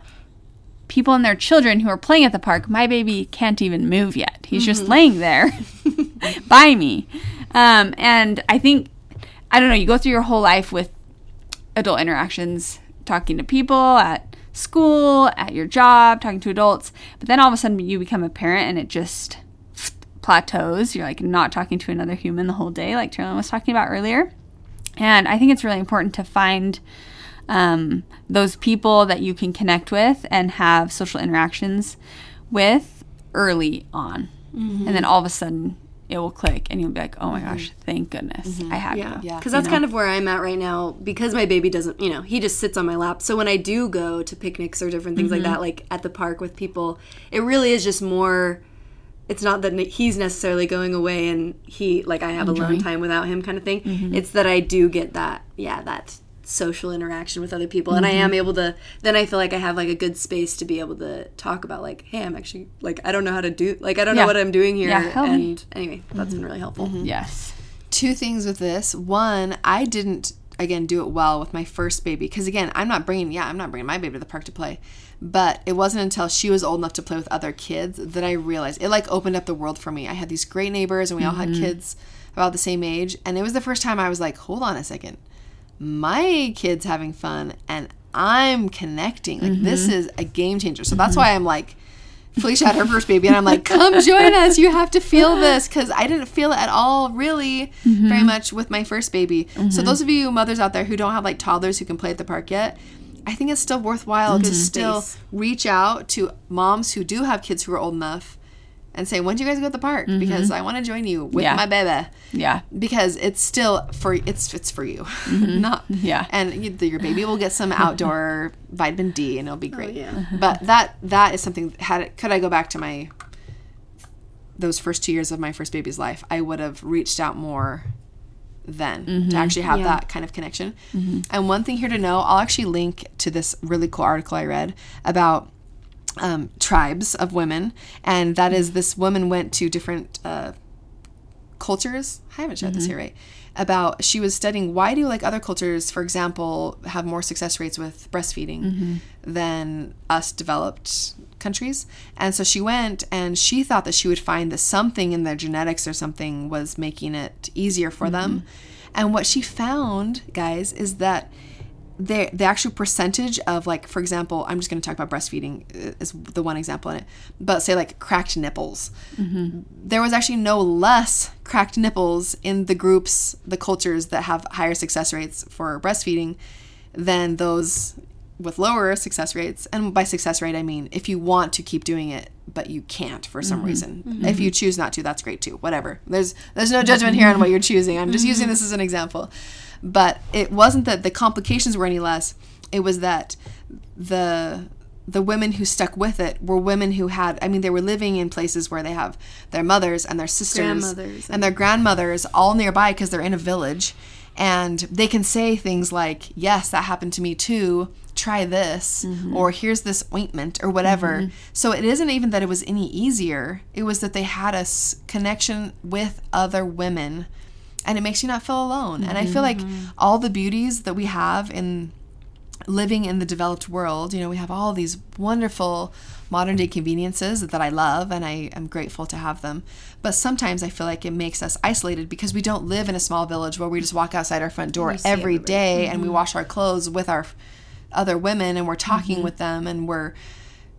people and their children who are playing at the park? My baby can't even move yet. He's just laying there by me. Um, and I think, I don't know, you go through your whole life with adult interactions, talking to people at school, at your job, talking to adults, but then all of a sudden you become a parent and it just plateaus. You're like not talking to another human the whole day, like Terralyn was talking about earlier. And I think it's really important to find um, those people that you can connect with and have social interactions with early on. Mm-hmm. And then all of a sudden it will click and you'll be like, oh my gosh, mm-hmm. thank goodness mm-hmm. I have Yeah, you. because that's kind of where I'm at right now. Because my baby doesn't, you know, he just sits on my lap. So when I do go to picnics or different things like that, like at the park with people, it really is just more. It's not that he's necessarily going away and he like I have alone time without him kind of thing. It's that I do get that, yeah, that social interaction with other people, and I am mm-hmm. able to. Then I feel like I have like a good space to be able to talk about like, hey, I'm actually like I don't know how to do like I don't Yeah. know what I'm doing here, Yeah, help me. and anyway, that's been mm-hmm. really helpful. Mm-hmm. Yes. Two things with this. One, I didn't, again, do it well with my first baby. Because again, I'm not bringing, yeah, I'm not bringing my baby to the park to play. But it wasn't until she was old enough to play with other kids that I realized it like opened up the world for me. I had these great neighbors and we all had kids about the same age. And it was the first time I was like, hold on a second. My kid's having fun and I'm connecting. Like, this is a game changer. So that's why I'm like, Felicia had her first baby, and I'm like, come join us. You have to feel this because I didn't feel it at all, really, very much with my first baby. So, those of you mothers out there who don't have like toddlers who can play at the park yet, I think it's still worthwhile to still reach out to moms who do have kids who are old enough and say, when do you guys go to the park? Mm-hmm. Because I want to join you with Yeah. my baby Yeah. because it's still for it's it's for you, mm-hmm. not Yeah. And you, your baby will get some outdoor vitamin D, and it'll be oh, great. yeah. But that that is something. Had it, could I go back to my those first two years of my first baby's life, I would have reached out more then to mm-hmm. actually have Yeah. that kind of connection. And one thing here to know, I'll actually link to this really cool article I read about um, tribes of women, and that is this woman went to different uh, cultures. I haven't shared this here, right? About she was studying why do like other cultures, for example, have more success rates with breastfeeding than us developed countries. And so she went and she thought that she would find that something in their genetics or something was making it easier for them. And what she found, guys, is that the the actual percentage of like, for example, I'm just going to talk about breastfeeding uh, is the one example in it, but say like cracked nipples. Mm-hmm. There was actually no less cracked nipples in the groups, the cultures that have higher success rates for breastfeeding than those with lower success rates. And by success rate, I mean if you want to keep doing it, but you can't for some mm-hmm. reason. Mm-hmm. If you choose not to, that's great too. Whatever. There's there's no judgment here on what you're choosing. I'm just using this as an example. But it wasn't that the complications were any less. It was that the the women who stuck with it were women who had I mean they were living in places where they have their mothers and their sisters Grandmothers and their grandmothers all nearby because they're in a village. And they can say things like yes that happened to me too. Try this mm-hmm. or here's this ointment or whatever. Mm-hmm. So it isn't even that it was any easier. It was that they had a s- connection with other women and it makes you not feel alone. And i feel like all the beauties that we have in living in the developed world, you know, we have all these wonderful modern day conveniences that I love and I am grateful to have them. But sometimes I feel like it makes us isolated because we don't live in a small village where we just walk outside our front door every day and we wash our clothes with our other women and we're talking with them and we're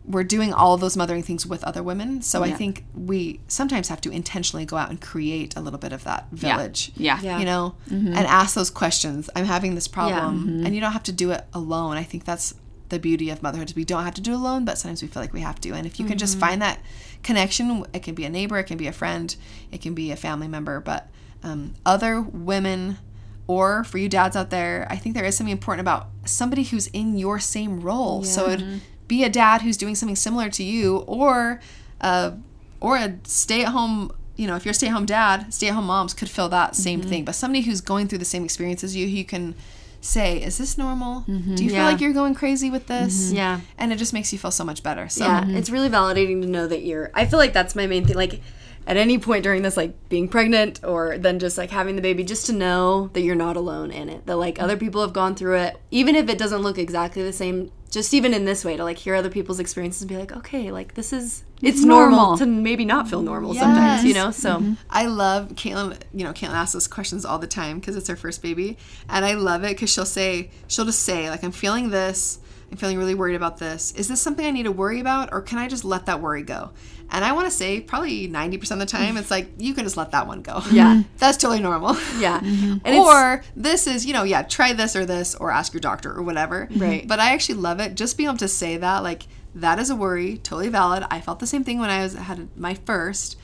we're doing all those mothering things with other women. So I think we sometimes have to intentionally go out and create a little bit of that village. Yeah. Yeah. You know, mm-hmm. and ask those questions. I'm having this problem, mm-hmm. and you don't have to do it alone. I think that's the beauty of motherhood. We don't have to do it alone, but sometimes we feel like we have to. And if you can just mm-hmm. find that connection, it can be a neighbor, it can be a friend, it can be a family member, but um, other women. Or for you dads out there, I think there is something important about somebody who's in your same role. So it'd be a dad who's doing something similar to you, or uh, or a stay at home. You know, if you're a stay at home dad, stay at home moms could feel that same mm-hmm. thing. But somebody who's going through the same experience as you, who you can say, "Is this normal? Mm-hmm. Do you feel like you're going crazy with mm-hmm. this?" Yeah. and it just makes you feel so much better. So yeah it's really validating to know that you're i feel like that's my main thing like at any point during this like being pregnant or then just like having the baby just to know that you're not alone in it that like other people have gone through it even if it doesn't look exactly the same just even in this way to like hear other people's experiences and be like okay like this is it's normal, Normal. to maybe not feel normal sometimes you know so mm-hmm. I love Caitlin. You know, Caitlin asks us questions all the time because it's her first baby, and I love it because she'll say, she'll just say, like, I'm feeling this. I'm feeling really worried about this. Is this something I need to worry about, or can I just let that worry go? And I want to say, probably 90% of the time, it's like you can just let that one go. Yeah. that's totally normal. yeah or this is, you know, yeah, try this or this, or ask your doctor or whatever. Right. But I actually love it just being able to say that, like, that is a worry, totally valid. I felt the same thing when I was had my first,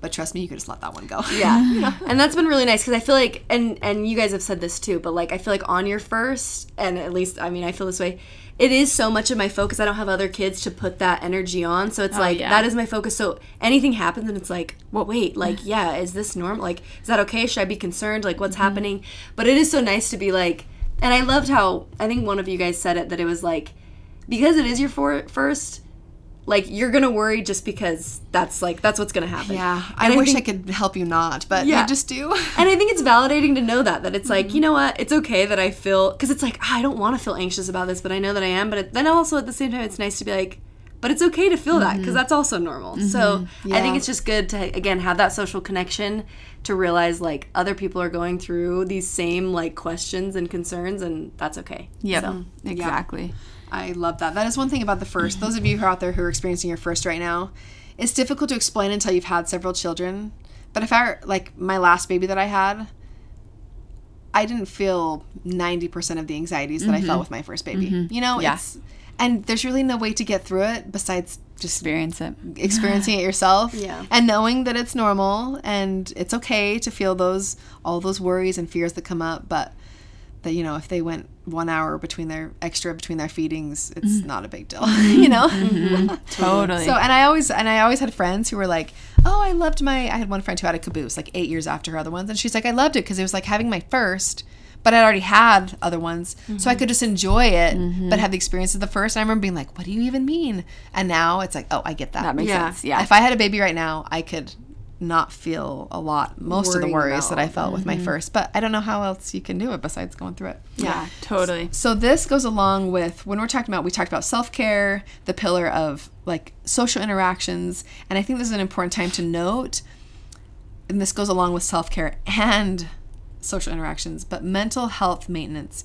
but trust me, you can just let that one go. yeah and that's been really nice because i feel like and and you guys have said this too but like i feel like on your first and at least i mean i feel this way it is so much of my focus. I don't have other kids to put that energy on. So it's oh, like yeah. that is my focus. So anything happens and it's like well wait like yeah is this normal? Like is that okay? Should i be concerned? Like what's mm-hmm. happening? But it is so nice to be like and i loved how i think one of you guys said it that it was like because it is your for- first like you're gonna worry just because that's like that's what's gonna happen Yeah, And I wish think- I could help you not, but Yeah. you just do. and I think it's validating to know that that it's Mm-hmm. like you know what it's okay that I feel because it's like ah, I don't want to feel anxious about this but I know that I am but it, then also at the same time it's nice to be like but it's okay to feel that because that's also normal so I think Mm-hmm. It's just good to again have that social connection to realize like other people are going through these same like questions and concerns and that's okay Yep. So, exactly. I love that. That is one thing about the first. Those of you who are out there who are experiencing your first right now, it's difficult to explain until you've had several children. But if I like my last baby that I had, I didn't feel 90% of the anxieties that I felt mm-hmm. with my first baby. Mm-hmm. You know, Yeah. it's and there's really no way to get through it besides just Experience it. experiencing it yourself Yeah. and knowing that it's normal and it's okay to feel those all those worries and fears that come up but that you know if they went one hour between their extra between their feedings it's mm-hmm. not a big deal mm-hmm. you know mm-hmm. Totally. so and i always and i always had friends who were like oh i loved my i had one friend who had a caboose like eight years after her other ones and she's like i loved it because it was like having my first but I'd already had other ones, so I could just enjoy it, but have the experience of the first. And I remember being like, "What do you even mean?" And now it's like, "Oh, I get that." that makes Yeah. sense. Yeah. If I had a baby right now, I could not feel a lot, most of the worries that I about- felt with my mm-hmm. first. But I don't know how else you can do it besides going through it. yeah. Totally. So this goes along with when we're talking about we talked about self-care, the pillar of like social interactions, and I think this is an important time to note and this goes along with self-care and social interactions, but mental health maintenance.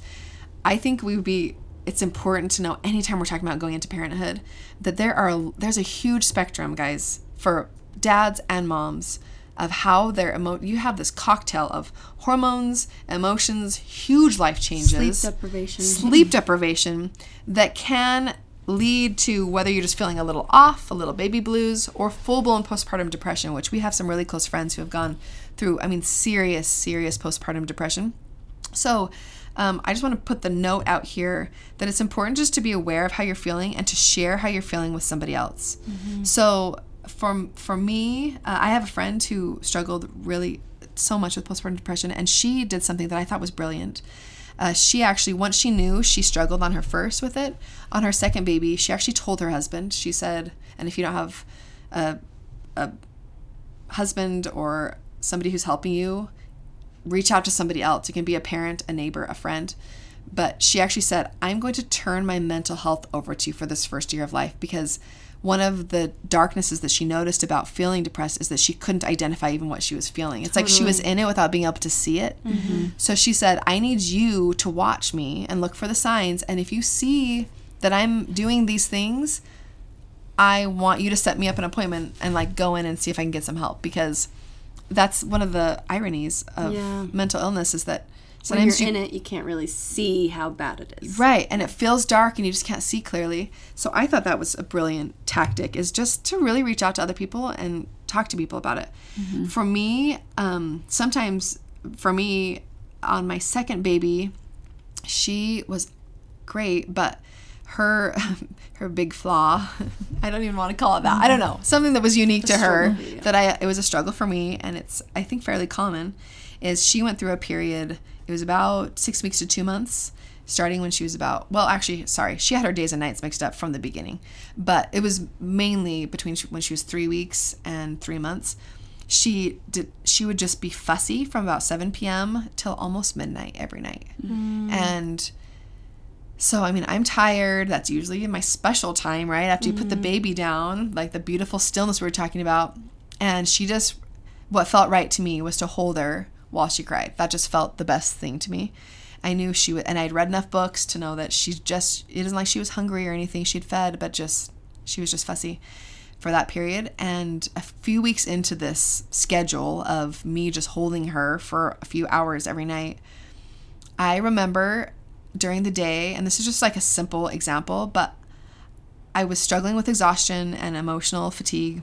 I think we would be it's important to know anytime we're talking about going into parenthood that there are there's a huge spectrum, guys, for dads and moms of how their emo you have this cocktail of hormones, emotions, huge life changes, Sleep deprivation. sleep deprivation that can lead to whether you're just feeling a little off, a little baby blues, or full blown postpartum depression, which we have some really close friends who have gone through, I mean, serious, serious postpartum depression. So, um, I just want to put the note out here that it's important just to be aware of how you're feeling and to share how you're feeling with somebody else. So, for, for me, uh, I have a friend who struggled really so much with postpartum depression, and she did something that I thought was brilliant. Uh, she actually, once she knew she struggled on her first with it, on her second baby, she actually told her husband. She said, and if you don't have a, a husband or somebody who's helping you, reach out to somebody else. It can be a parent, a neighbor, a friend. But she actually said, I'm going to turn my mental health over to you for this first year of life because one of the darknesses that she noticed about feeling depressed is that she couldn't identify even what she was feeling. It's like she was in it without being able to see it. Mm-hmm. So she said, I need you to watch me and look for the signs. And if you see that I'm doing these things, I want you to set me up an appointment and like go in and see if I can get some help because that's one of the ironies of Yeah. mental illness is that When you're you in it, you can't really see how bad it is. right and it feels dark and you just can't see clearly. So I thought that was a brilliant tactic is just to really reach out to other people and talk to people about it. For me, um, sometimes for me on my second baby, she was great, but her her big flaw, I don't even want to call it that. I don't know. Something that was unique to her yeah. that I it was a struggle for me and it's I think fairly common is she went through a period it was about 6 weeks to 2 months starting when she was about well actually sorry she had her days and nights mixed up from the beginning. But it was mainly between when she was 3 weeks and 3 months. She did she would just be fussy from about 7 p.m. till almost midnight every night. Mm. And so I mean I'm tired. That's usually my special time right? After you put the mm-hmm. baby down like the beautiful stillness we were talking about. And she just what felt right to me was to hold her while she cried that just felt the best thing to me I knew she would and I'd read enough books to know that she's just it isn't like she was hungry or anything she'd fed but just she was just fussy for that period. And a few weeks into this schedule of me just holding her for a few hours every night, I remember during the day, and this is just like a simple example, but I was struggling with exhaustion and emotional fatigue.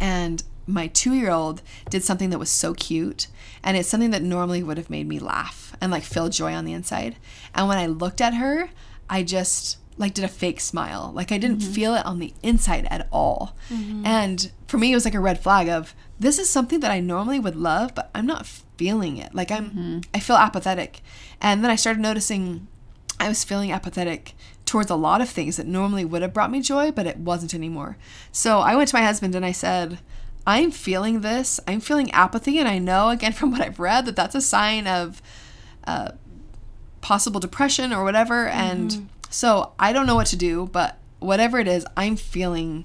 And my two year old did something that was so cute. And it's something that normally would have made me laugh and like feel joy on the inside. And when I looked at her, I just like did a fake smile. Like I didn't mm-hmm. feel it on the inside at all. Mm-hmm. And for me, it was like a red flag of this is something that I normally would love, but I'm not feeling it. Like I'm, mm-hmm. I feel apathetic. And then I started noticing I was feeling apathetic towards a lot of things that normally would have brought me joy, but it wasn't anymore. So I went to my husband and I said, I'm feeling this. I'm feeling apathy. And I know, again, from what I've read, that that's a sign of uh, possible depression or whatever. And so I don't know what to do, but whatever it is, I'm feeling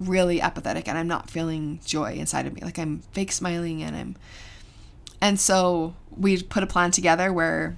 really apathetic and I'm not feeling joy inside of me. Like I'm fake smiling and I'm. And so we put a plan together where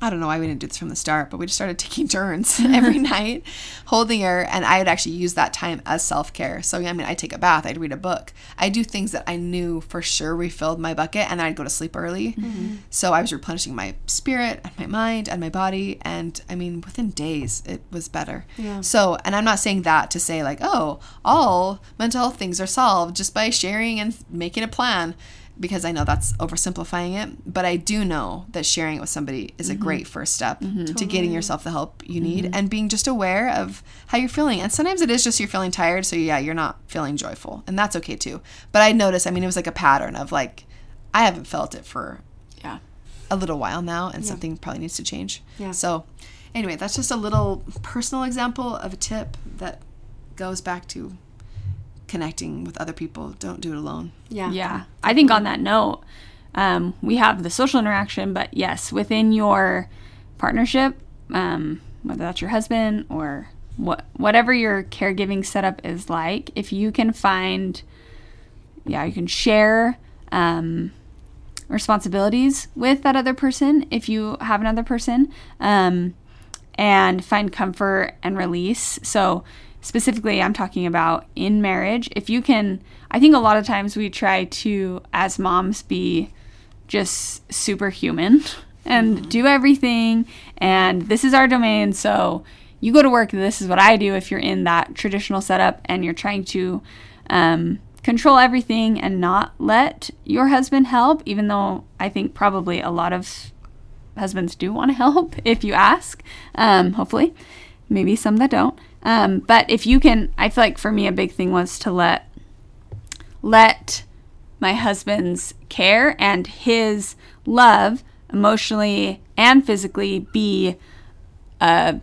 I don't know why we didn't do this from the start, but we just started taking turns every night holding her. And I would actually use that time as self care. So, I mean, I'd take a bath, I'd read a book, I'd do things that I knew for sure refilled my bucket, and then I'd go to sleep early. Mm-hmm. So, I was replenishing my spirit and my mind and my body. And I mean, within days, it was better. Yeah. So, and I'm not saying that to say, like, oh, all mental health things are solved just by sharing and making a plan because I know that's oversimplifying it, but I do know that sharing it with somebody is a mm-hmm. great first step mm-hmm. to getting yourself the help you need mm-hmm. and being just aware of how you're feeling. And sometimes it is just you're feeling tired, so yeah, you're not feeling joyful, and that's okay too. But I noticed, I mean, it was like a pattern of like, I haven't felt it for Yeah. a little while now, and something probably needs to change. Yeah. So, anyway, that's just a little personal example of a tip that goes back to connecting with other people. Don't do it alone. Yeah. Yeah. I think on that note, um, we have the social interaction, but yes, within your partnership, um, whether that's your husband or what, whatever your caregiving setup is like, if you can find, yeah, you can share um, responsibilities with that other person if you have another person um, and find comfort and release. So, specifically, I'm talking about in marriage. If you can, I think a lot of times we try to, as moms, be just superhuman and do everything, and this is our domain. So, you go to work, this is what I do if you're in that traditional setup and you're trying to um, control everything and not let your husband help, even though I think probably a lot of husbands do want to help if you ask, um, hopefully. Maybe some that don't. Um, but if you can, I feel like for me, a big thing was to let let my husband's care and his love emotionally and physically be a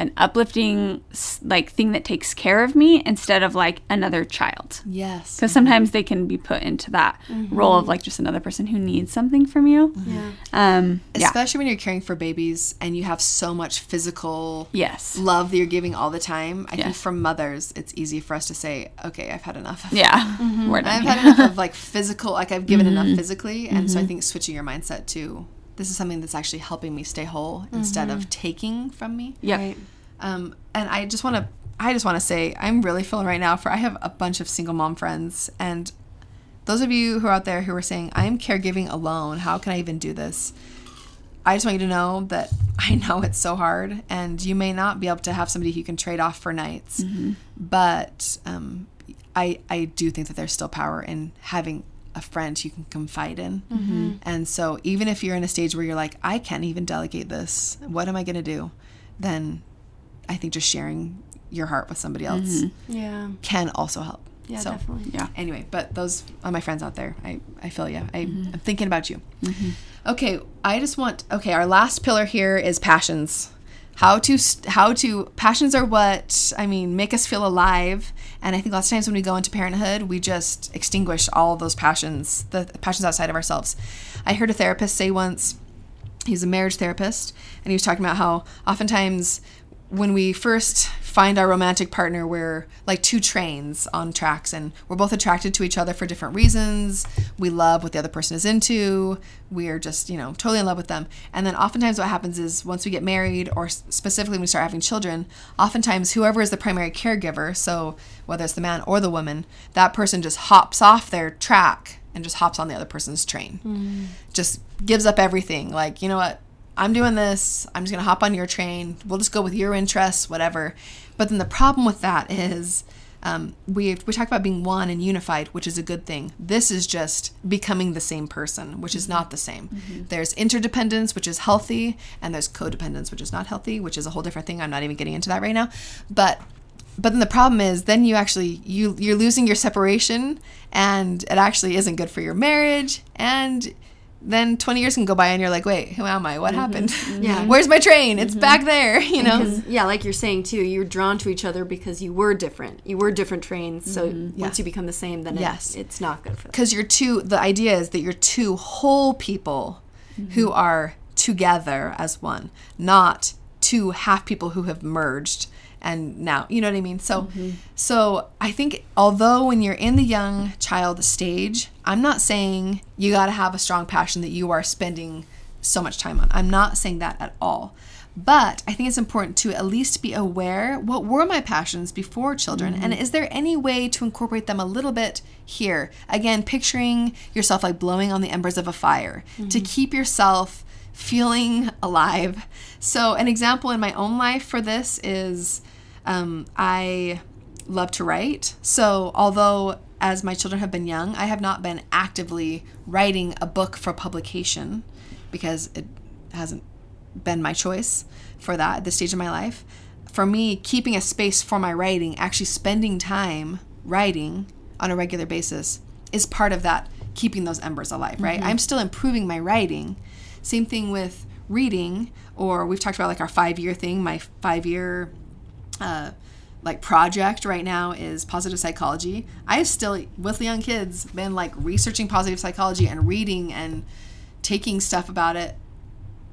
an uplifting like thing that takes care of me instead of like another child Yes. because sometimes they can be put into that role of like just another person who needs something from you Yeah. um yeah Especially when you're caring for babies and you have so much physical yes love that you're giving all the time. I think Yes. for mothers, it's easy for us to say, okay, I've had enough. of yeah done I've had enough of like physical, like I've given Mm-hmm. enough physically. And so I think switching your mindset to this is something that's actually helping me stay whole instead Mm-hmm. of taking from me. Yeah. Right. Um, and I just want to, I just want to say, I'm really feeling right now for I have a bunch of single mom friends, and those of you who are out there who are saying, I'm caregiving alone, how can I even do this? I just want you to know that I know it's so hard, and you may not be able to have somebody who can trade off for nights, but um, I I do think that there's still power in having a friend you can confide in, mm-hmm. and so even if you're in a stage where you're like, I can't even delegate this, what am I gonna do? Then I think just sharing your heart with somebody else mm-hmm. Yeah. can also help. Yeah, so, definitely. yeah Anyway, but those are my friends out there. I, I feel you. I, mm-hmm. I'm thinking about you. Okay, I just want. Okay, our last pillar here is passions. How to how to passions are what I mean make us feel alive. And I think lots of times when we go into parenthood, we just extinguish all those passions, the passions outside of ourselves. I heard a therapist say once, he's a marriage therapist and he was talking about how oftentimes when we first find our romantic partner we're like two trains on tracks and we're both attracted to each other for different reasons. We love what the other person is into. We're just you know totally in love with them. And then oftentimes what happens is once we get married or specifically when we start having children oftentimes whoever is the primary caregiver so whether it's the man or the woman that person just hops off their track and just hops on the other person's train. Mm. Just gives up everything. Like, you know what? I'm doing this. I'm just going to hop on your train. We'll just go with your interests, whatever. But then the problem with that is um, we, we talk about being one and unified, which is a good thing. This is just becoming the same person, which is not the same. There's interdependence, which is healthy, and there's codependence, which is not healthy, which is a whole different thing. I'm not even getting into that right now. But but then the problem is then you actually you you're losing your separation and it actually isn't good for your marriage and then 20 years can go by and you're like wait who am i what mm-hmm. happened mm-hmm. Yeah. where's my train it's mm-hmm. back there you know yeah, like you're saying too, you're drawn to each other because you were different. You were different trains. So once you become the same, then Yes. it, it's not good for them. because you're two the idea is that you're two whole people who are together as one not two half people who have merged and now you know what i mean? So mm-hmm. so i think although when you're in the young child stage i'm not saying you got to have a strong passion that you are spending so much time on. I'm not saying that at all. But I think it's important to at least be aware what were my passions before children and mm-hmm. is there any way to incorporate them a little bit here? Again, picturing yourself like blowing on the embers of a fire to mm-hmm. keep yourself feeling alive. So, an example in my own life for this is um, I love to write. So, although as my children have been young, I have not been actively writing a book for publication because it hasn't been my choice for that at this stage of my life. For me, keeping a space for my writing, actually spending time writing on a regular basis, is part of that keeping those embers alive, right? I'm still improving my writing. Same thing with reading, or we've talked about like our five year thing, my five year uh, like project right now is positive psychology. I have still with the young kids been like researching positive psychology and reading and taking stuff about it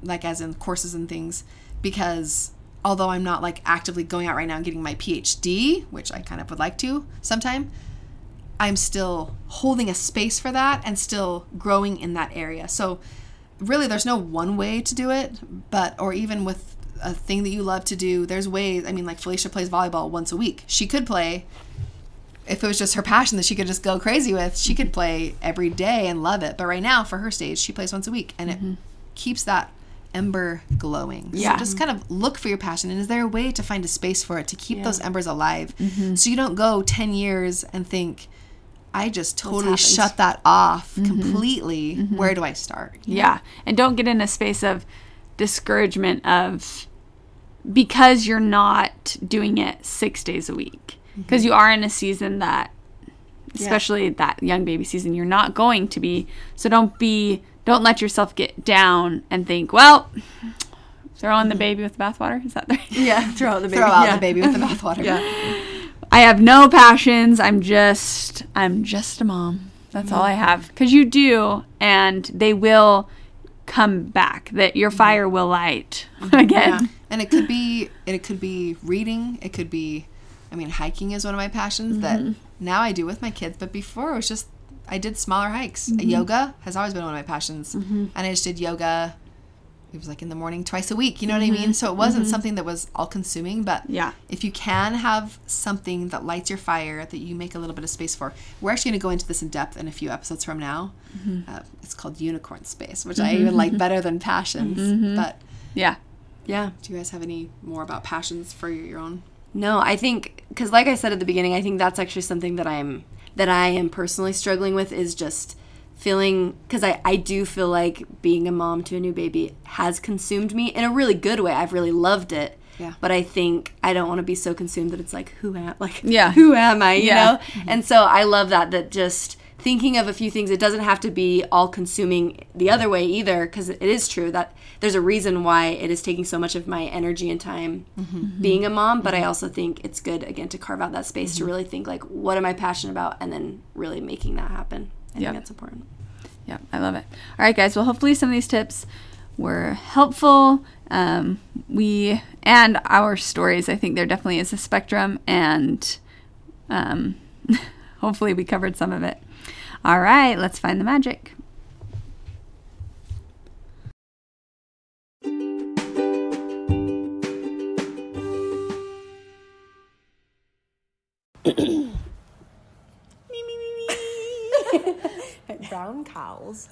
like as in courses and things because although I'm not like actively going out right now and getting my PhD, which I kind of would like to sometime, I'm still holding a space for that and still growing in that area. So really there's no one way to do it, but or even with a thing that you love to do, there's ways. I mean, like Felicia plays volleyball once a week. She could play if it was just her passion that she could just go crazy with, she could play every day and love it. But right now, for her stage, she plays once a week, and it keeps that ember glowing. Yeah. So just kind of look for your passion, and is there a way to find a space for it to keep those embers alive, Mm-hmm. so you don't go ten years and think, I just totally shut that off Mm-hmm. completely. Where do I start? Yeah. And don't get in a space of discouragement of because you're not doing it six days a week. Mm-hmm. Because you are in a season that, especially that young baby season, you're not going to be. So don't be, don't let yourself get down and think, well, throw in the mm-hmm. baby with the bathwater. Is that the right? Yeah, throw out the baby. Throw out yeah. the baby with the bathwater. Yeah. I have no passions. I'm just I'm just a mom. That's mm-hmm. all I have. Cuz you do and they will come back. That your mm-hmm. fire will light again. and it could be it could be reading it could be i mean hiking is one of my passions that mm-hmm. now i do with my kids but before it was just i did smaller hikes. Mm-hmm. Yoga has always been one of my passions. And i just did yoga it was like in the morning twice a week you know what i mean mm-hmm. so it wasn't mm-hmm. something that was all consuming but Yeah. if you can have something that lights your fire that you make a little bit of space for we're actually going to go into this in depth in a few episodes from now mm-hmm. uh, it's called unicorn space which i even like better than passions but Yeah. Yeah. do you guys have any more about passions for your, your own? No, I think because, like I said at the beginning, I think that's actually something that I'm that I am personally struggling with is just feeling because I I do feel like being a mom to a new baby has consumed me in a really good way. I've really loved it. Yeah. But I think I don't want to be so consumed that it's like who am like Yeah. who am I you Yeah. know mm-hmm. and so I love that that just thinking of a few things it doesn't have to be all consuming the other way either because it is true that there's a reason why it is taking so much of my energy and time mm-hmm. Mm-hmm. being a mom but i also think it's good again to carve out that space to really think like what am i passionate about and then really making that happen i Yep. think that's important Yeah, I love it. All right, guys. Well, hopefully some of these tips were helpful. Um, we and our stories. I think there definitely is a spectrum, and um, hopefully we covered some of it. All right, let's find the magic. brown cows.